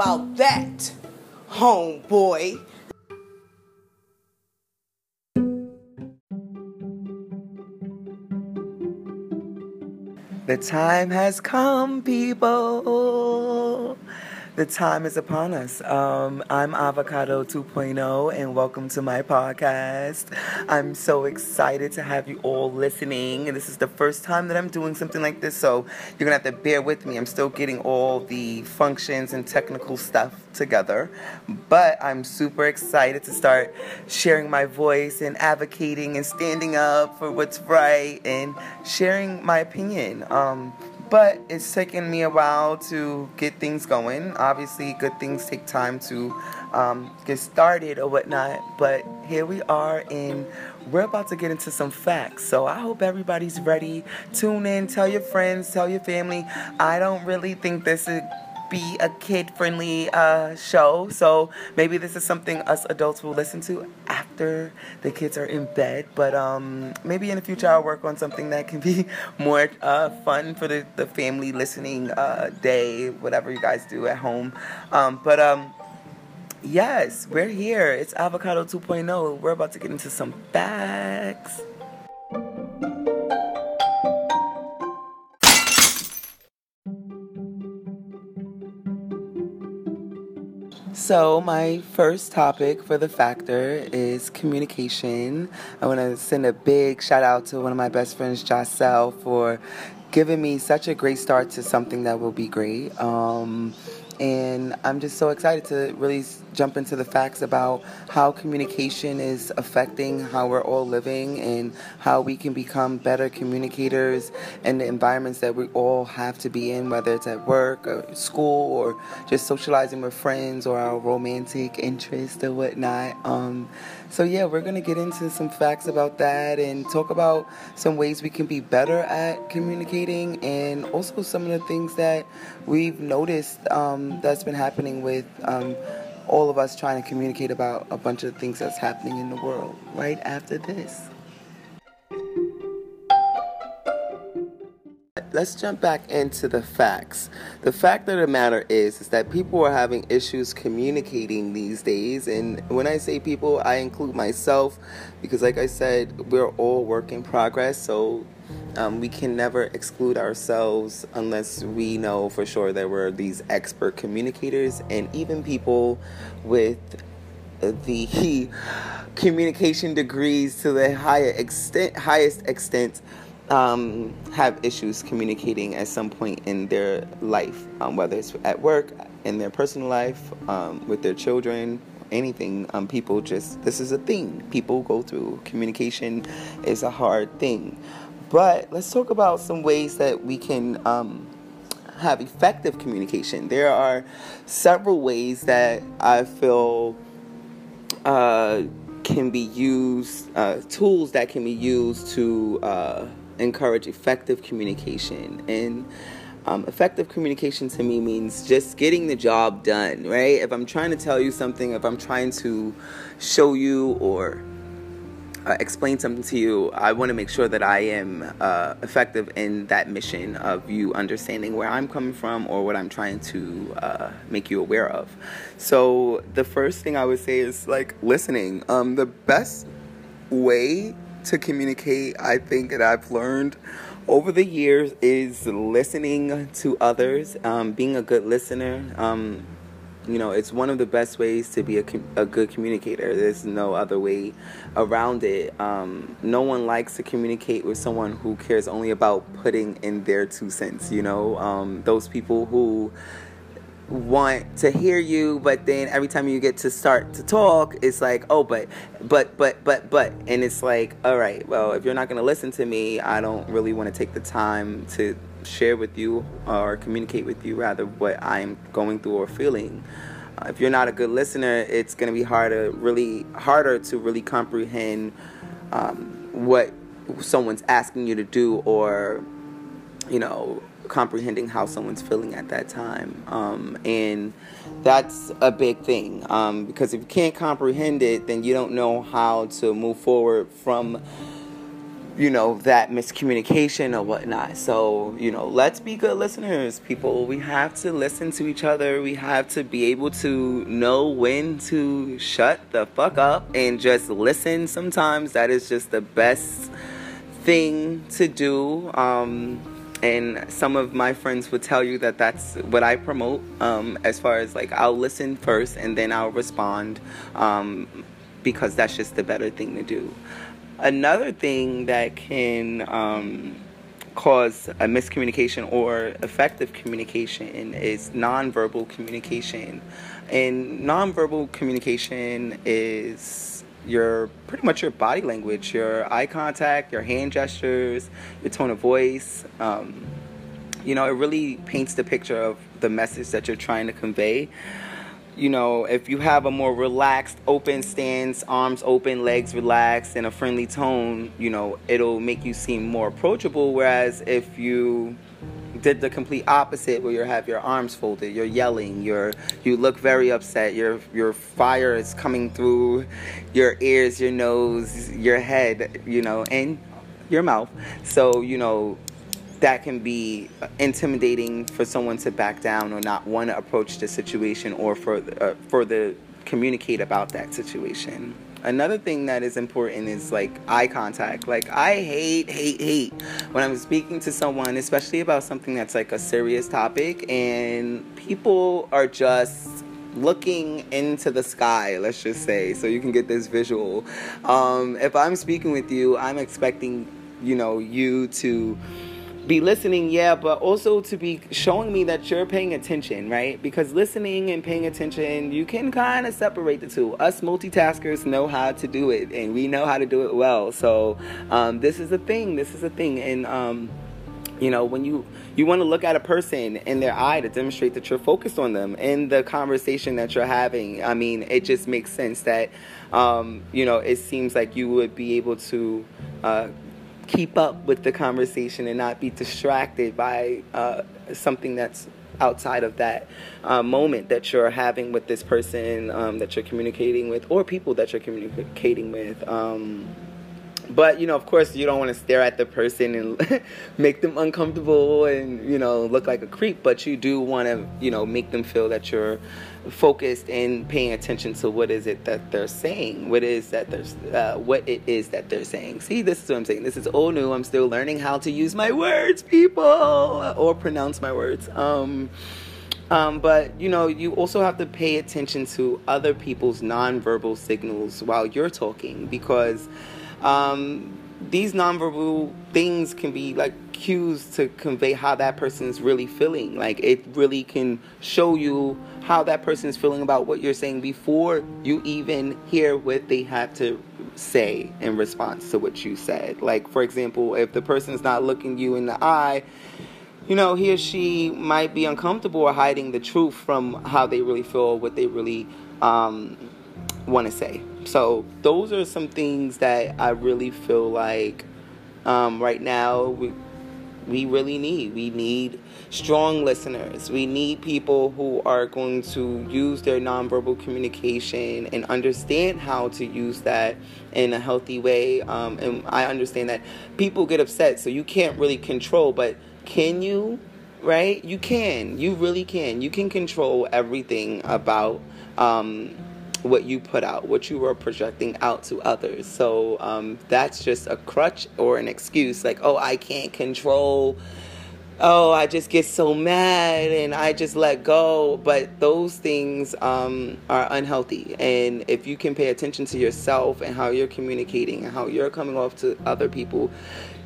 about that, homeboy? The time has come, people. The time is upon us. Um, I'm Avocado 2.0, and welcome to my podcast. I'm so excited to have you all listening. And this is the first time that I'm doing something like this, so you're gonna have to bear with me. I'm still getting all the functions and technical stuff together, but I'm super excited to start sharing my voice and advocating and standing up for what's right and sharing my opinion. Um, but it's taken me a while to get things going. Obviously, good things take time to um, get started or whatnot. But here we are, and we're about to get into some facts. So I hope everybody's ready. Tune in, tell your friends, tell your family. I don't really think this is be a kid friendly uh, show. So maybe this is something us adults will listen to after the kids are in bed. But um, maybe in the future I'll work on something that can be more uh, fun for the, the family listening uh, day, whatever you guys do at home. Um, but um, yes, we're here. It's Avocado 2.0. We're about to get into some facts. So, my first topic for the factor is communication. I want to send a big shout out to one of my best friends, Jacelle, for giving me such a great start to something that will be great. Um, and I'm just so excited to really jump into the facts about how communication is affecting how we're all living and how we can become better communicators in the environments that we all have to be in, whether it's at work or school or just socializing with friends or our romantic interests or whatnot. Um, so, yeah, we're going to get into some facts about that and talk about some ways we can be better at communicating and also some of the things that we've noticed um, that's been happening with um, all of us trying to communicate about a bunch of things that's happening in the world right after this. Let's jump back into the facts. The fact of the matter is, is that people are having issues communicating these days, and when I say people, I include myself, because like I said, we're all work in progress. So um, we can never exclude ourselves unless we know for sure that we're these expert communicators, and even people with the communication degrees to the higher extent, highest extent um, have issues communicating at some point in their life, um, whether it's at work, in their personal life, um, with their children, anything. Um, people just, this is a thing. People go through. Communication is a hard thing. But let's talk about some ways that we can um, have effective communication. There are several ways that I feel. Uh, can be used, uh, tools that can be used to uh, encourage effective communication. And um, effective communication to me means just getting the job done, right? If I'm trying to tell you something, if I'm trying to show you or uh, explain something to you, I want to make sure that I am uh, effective in that mission of you understanding where I'm coming from or what I'm trying to uh, make you aware of. So, the first thing I would say is like listening. Um, the best way to communicate, I think that I've learned over the years is listening to others, um, being a good listener. Um, you know, it's one of the best ways to be a, a good communicator. There's no other way around it. Um, no one likes to communicate with someone who cares only about putting in their two cents. You know, um, those people who want to hear you but then every time you get to start to talk it's like oh but but but but but. And it's like all right well if you're not going to listen to me i don't really want to take the time to share with you or communicate with you rather what i'm going through or feeling. Uh, if you're not a good listener it's going to be harder really harder to really comprehend um, what someone's asking you to do or you know comprehending how someone's feeling at that time. Um, and that's a big thing um, because if you can't comprehend it, then you don't know how to move forward from you know, that miscommunication or whatnot. So, you know, let's be good listeners, people. We have to listen to each other. We have to be able to know when to shut the fuck up and just listen. Sometimes that is just the best thing to do. Um, and some of my friends would tell you that that's what I promote um, as far as like I'll listen first and then I'll respond um, because that's just the better thing to do. Another thing that can um, cause a miscommunication or effective communication is nonverbal communication. And nonverbal communication is your pretty much your body language, your eye contact, your hand gestures, your tone of voice. Um, you know, it really paints the picture of the message that you're trying to convey you know, if you have a more relaxed, open stance, arms open, legs relaxed, and a friendly tone, you know, it'll make you seem more approachable. Whereas if you did the complete opposite, where you have your arms folded, you're yelling, you're you look very upset, your your fire is coming through your ears, your nose, your head, you know, and your mouth. So you know, that can be intimidating for someone to back down or not want to approach the situation or further uh, further communicate about that situation. Another thing that is important is like eye contact. Like I hate, hate, hate when I'm speaking to someone, especially about something that's like a serious topic, and people are just looking into the sky, let's just say, so you can get this visual. Um, if I'm speaking with you, I'm expecting, you know, you to be listening, yeah, but also to be showing me that you're paying attention, right? Because listening and paying attention, you can kind of separate the two. Us multitaskers know how to do it, and we know how to do it well. So um, this is a thing. This is a thing, and um, you know when you you want to look at a person in their eye to demonstrate that you're focused on them in the conversation that you're having. I mean, it just makes sense that um, you know it seems like you would be able to. Uh, keep up with the conversation and not be distracted by uh, something that's outside of that uh, moment that you're having with this person um, that you're communicating with or people that you're communicating with. Um, but you know, of course, you don't want to stare at the person and make them uncomfortable and you know look like a creep. But you do want to you know make them feel that you're focused and paying attention to what is it that they're saying, what is that there's uh, what it is that they're saying. See, this is what I'm saying. This is all new. I'm still learning how to use my words, people, or pronounce my words. Um, um, but you know, you also have to pay attention to other people's nonverbal signals while you're talking because um, these nonverbal things can be like cues to convey how that person is really feeling. Like it really can show you how that person is feeling about what you're saying before you even hear what they have to say in response to what you said. Like for example, if the person's not looking you in the eye, you know, he or she might be uncomfortable or hiding the truth from how they really feel, what they really um, want to say. So those are some things that I really feel like um, right now we we really need. We need strong listeners. We need people who are going to use their nonverbal communication and understand how to use that in a healthy way. Um, and I understand that people get upset, so you can't really control, but can you? Right? You can. You really can. You can control everything about. Um, what you put out, what you are projecting out to others. So um, that's just a crutch or an excuse like, oh, I can't control. Oh, I just get so mad and I just let go. But those things um, are unhealthy. And if you can pay attention to yourself and how you're communicating and how you're coming off to other people,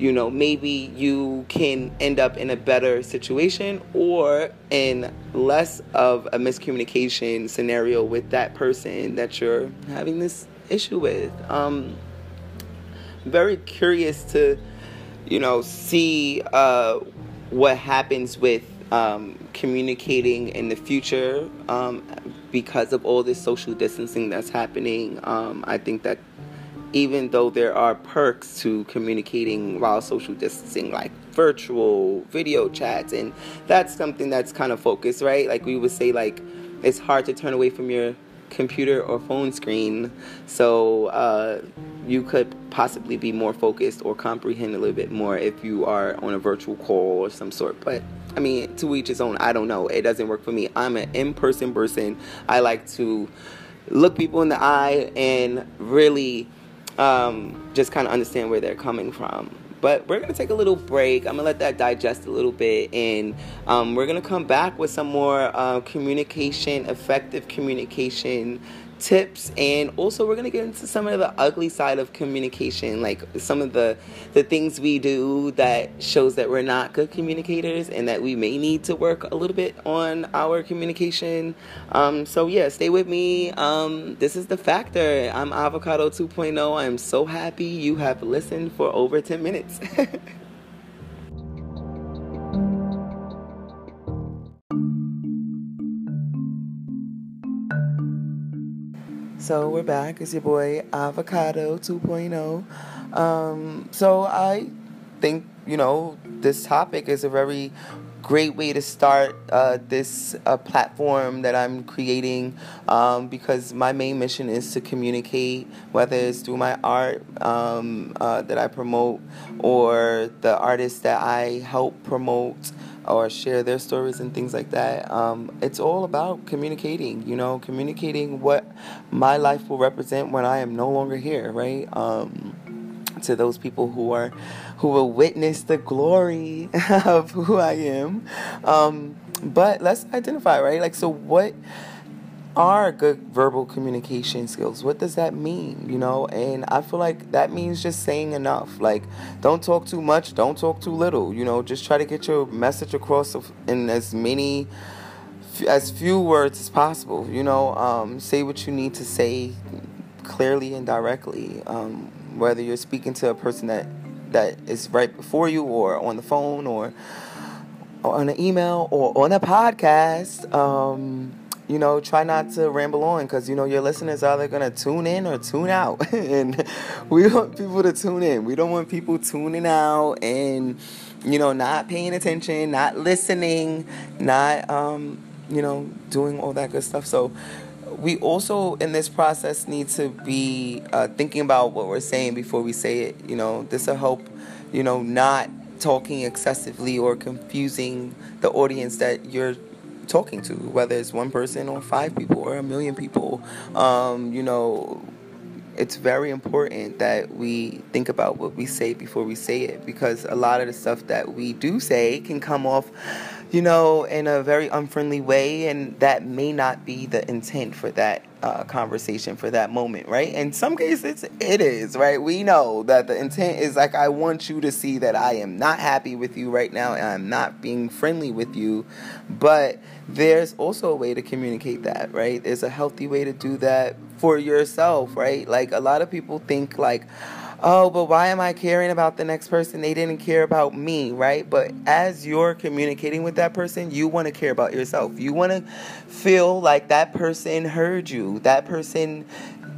you know, maybe you can end up in a better situation or in less of a miscommunication scenario with that person that you're having this issue with. Um, very curious to, you know, see uh, what happens with um, communicating in the future um, because of all this social distancing that's happening. Um, I think that even though there are perks to communicating while social distancing, like virtual video chats, and that's something that's kind of focused, right? Like we would say, like it's hard to turn away from your computer or phone screen. So uh, you could possibly be more focused or comprehend a little bit more if you are on a virtual call or some sort. But I mean, to each his own. I don't know. It doesn't work for me. I'm an in person person. I like to look people in the eye and really um, just kind of understand where they're coming from. But we're going to take a little break. I'm going to let that digest a little bit. And um, we're going to come back with some more uh, communication, effective communication tips and also we're going to get into some of the ugly side of communication like some of the the things we do that shows that we're not good communicators and that we may need to work a little bit on our communication. Um, so yeah stay with me. Um, this is the factor. I'm avocado 2.0 i'm so happy you have listened for over 10 minutes So we're back. It's your boy Avocado 2.0. Um, so I think you know this topic is a very great way to start uh, this uh, platform that I'm creating um, because my main mission is to communicate, whether it's through my art um, uh, that I promote or the artists that I help promote or share their stories and things like that. Um, it's all about communicating, you know, communicating what my life will represent when I am no longer here, right? Um, to those people who are who will witness the glory of who I am. Um, but let's identify, right? Like, so what are good verbal communication skills. What does that mean? You know, and I feel like that means just saying enough. Like, don't talk too much, don't talk too little. You know, just try to get your message across in as many, as few words as possible. You know, um, say what you need to say clearly and directly. Um, whether you're speaking to a person that that is right before you, or on the phone, or, or on an email, or on a podcast. Um, you know, try not to ramble on because, you know, your listeners are either to tune in or tune out. and we want people to tune in. We don't want people tuning out and, you know, not paying attention, not listening, not, um, you know, doing all that good stuff. So, we also in this process need to be uh, thinking about what we're saying before we say it. You know, this will help, you know, not talking excessively or confusing the audience that you're talking to, whether it's one person or five people or a million people. Um, you know, it's very important that we think about what we say before we say it because a lot of the stuff that we do say can come off you know, in a very unfriendly way, and that may not be the intent for that uh, conversation for that moment, right? In some cases, it is, right? We know that the intent is like, I want you to see that I am not happy with you right now, and I'm not being friendly with you, but there's also a way to communicate that, right? There's a healthy way to do that for yourself, right? Like, a lot of people think, like, oh, but why am I caring about the next person? They didn't care about me, right? But as you're communicating with that person, you want to care about yourself. You want to feel like that person heard you, that person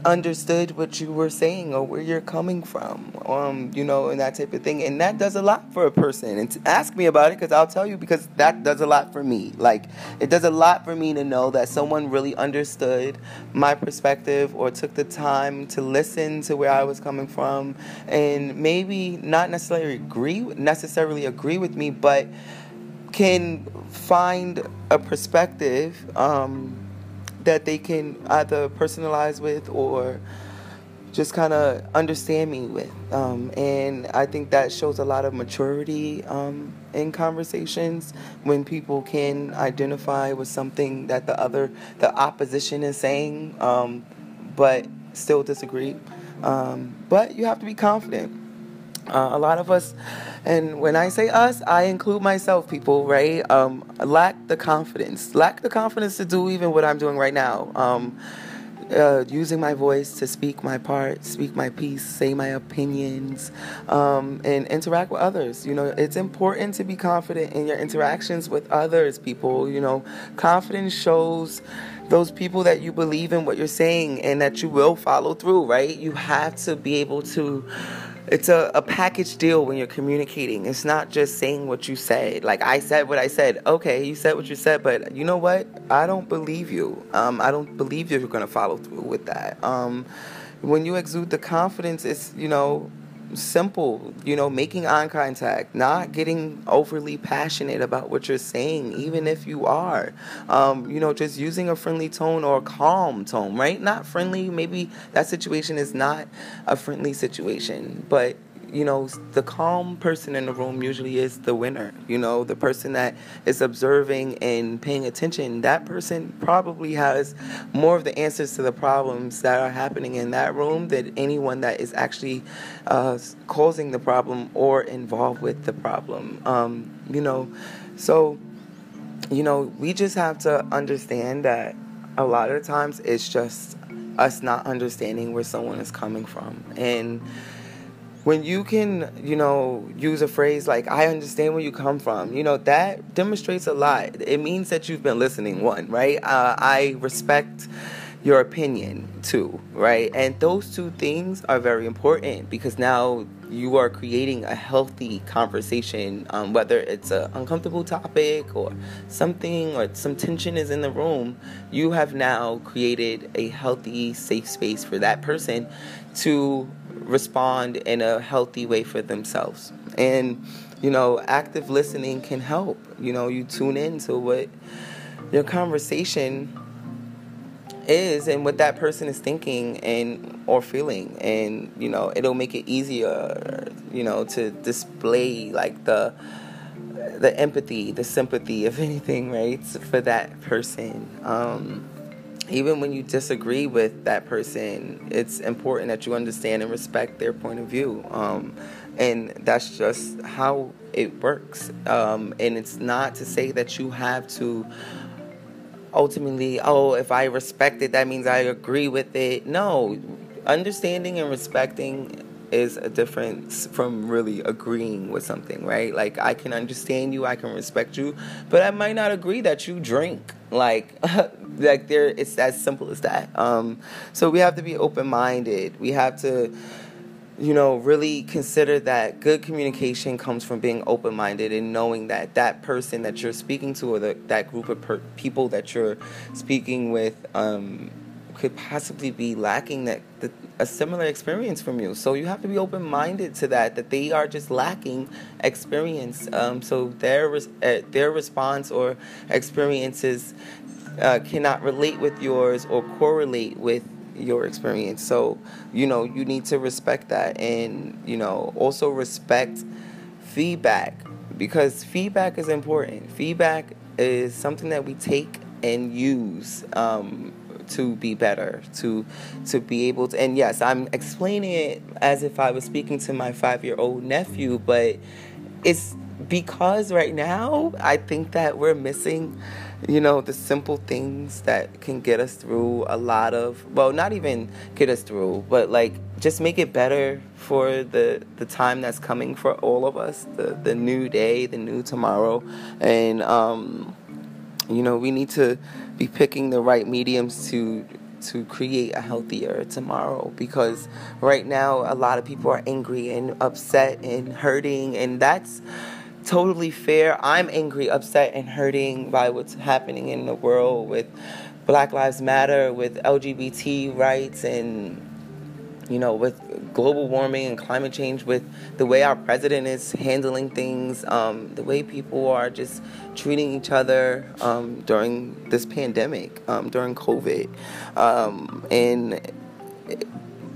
understood what you were saying or where you're coming from, um, you know, and that type of thing. And that does a lot for a person. And ask me about it because I'll tell you because that does a lot for me. Like, it does a lot for me to know that someone really understood my perspective or took the time to listen to where I was coming from and maybe not necessarily agree necessarily agree with me, but can find a perspective. Um, that they can either personalize with or just kind of understand me with. Um, and I think that shows a lot of maturity um, in conversations when people can identify with something that the other, the opposition is saying, um, but still disagree. Um, but you have to be confident. Uh, a lot of us, and when I say us, I include myself, people, right? Um, lack the confidence, lack the confidence to do even what I'm doing right now. Um, uh, using my voice to speak my part, speak my piece, say my opinions, um, and interact with others. You know, it's important to be confident in your interactions with others, people. You know, confidence shows those people that you believe in what you're saying and that you will follow through, right? You have to be able to it's a, a package deal when you're communicating. It's not just saying what you said. Like I said what I said. Okay, you said what you said, but you know what? I don't believe you. Um, I don't believe you're gonna follow through with that. Um, when you exude the confidence, it's you know simple, you know, making eye contact, not getting overly passionate about what you're saying, even if you are. Um, you know, just using a friendly tone or a calm tone, right? Not friendly, maybe that situation is not a friendly situation, but you know, the calm person in the room usually is the winner. You know, the person that is observing and paying attention, that person probably has more of the answers to the problems that are happening in that room than anyone that is actually uh, causing the problem or involved with the problem. Um, you know, so, you know, we just have to understand that a lot of times it's just us not understanding where someone is coming from. And, when you can, you know, use a phrase like "I understand where you come from," you know, that demonstrates a lot. It means that you've been listening. One, right? Uh, I respect your opinion too, right? And those two things are very important because now you are creating a healthy conversation, um, whether it's an uncomfortable topic or something or some tension is in the room. You have now created a healthy, safe space for that person to respond in a healthy way for themselves. And, you know, active listening can help. You know, you tune in to what your conversation is and what that person is thinking and or feeling and you know it'll make it easier you know to display like the the empathy the sympathy if anything right for that person um even when you disagree with that person, it's important that you understand and respect their point of view. Um, and that's just how it works. Um, and it's not to say that you have to ultimately, oh, if I respect it, that means I agree with it. No, understanding and respecting is a difference from really agreeing with something, right? Like I can understand you, I can respect you, but I might not agree that you drink. Like like there it's as simple as that. Um so we have to be open-minded. We have to you know, really consider that good communication comes from being open minded and knowing that that person that you're speaking to or the, that group of per- people that you're speaking with um, could possibly be lacking that, a similar experience from you. So you have to be open minded to that. That they are just lacking experience. Um, so their res- uh, their response or experiences uh, cannot relate with yours or correlate with your experience. So you know you need to respect that, and you know also respect feedback because feedback is important. Feedback is something that we take and use. Um, to be better, to to be able to. And yes, I'm explaining it as if I was speaking to my five year old nephew, but it's because right now I think that we're missing, you know, the simple things that can get us through a lot of well, not even get us through, but like just make it better for the the time that's coming for all of us, the the new day, the new tomorrow, and um, you know, we need to be picking the right mediums to to create a healthier tomorrow because right now a lot of people are angry and upset and hurting and that's totally fair. I'm angry, upset and hurting by what's happening in the world with Black Lives Matter, with LGBT rights and you know, with global warming and climate change, with the way our president is handling things, um, the way people are just treating each other um, during this pandemic, um, during COVID. Um, and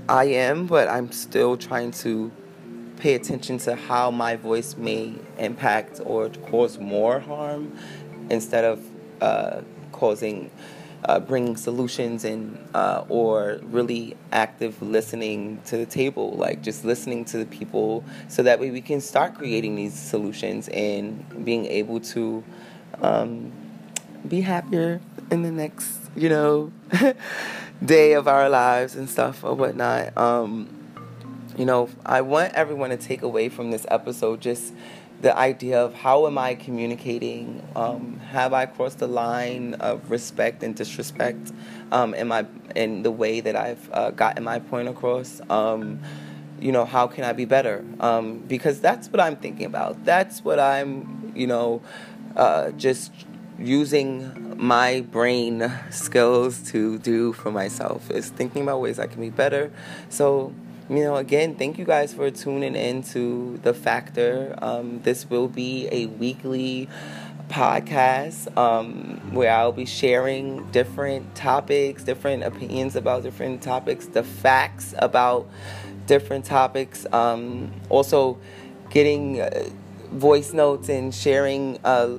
I am, but I'm still trying to pay attention to how my voice may impact or cause more harm instead of uh, causing uh, bringing solutions and uh, or really active listening to the table like just listening to the people so that way we can start creating these solutions and being able to um, be happier in the next you know day of our lives and stuff or whatnot. Um, you know i want everyone to take away from this episode just the idea of how am I communicating? Um, have I crossed the line of respect and disrespect um, in my in the way that I've uh, gotten my point across? Um, you know, how can I be better? Um, because that's what I'm thinking about. That's what I'm, you know, uh, just using my brain skills to do for myself is thinking about ways I can be better. So, you know, again, thank you guys for tuning in to The Factor. Um, this will be a weekly podcast um, where I'll be sharing different topics, different opinions about different topics, the facts about different topics. Um, also, getting uh, voice notes and sharing uh,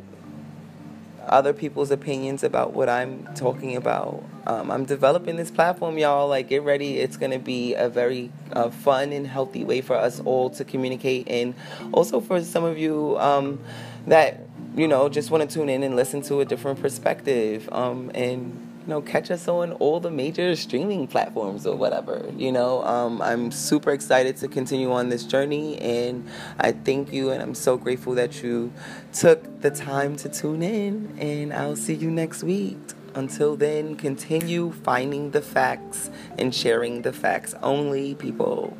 other people's opinions about what I'm talking about. Um, I'm developing this platform, y'all. Like, get ready. It's going to be a very uh, fun and healthy way for us all to communicate. And also for some of you um, that, you know, just want to tune in and listen to a different perspective. Um, and know, catch us on all the major streaming platforms or whatever. You know, um, I'm super excited to continue on this journey, and I thank you, and I'm so grateful that you took the time to tune in. And I'll see you next week. Until then, continue finding the facts and sharing the facts only, people.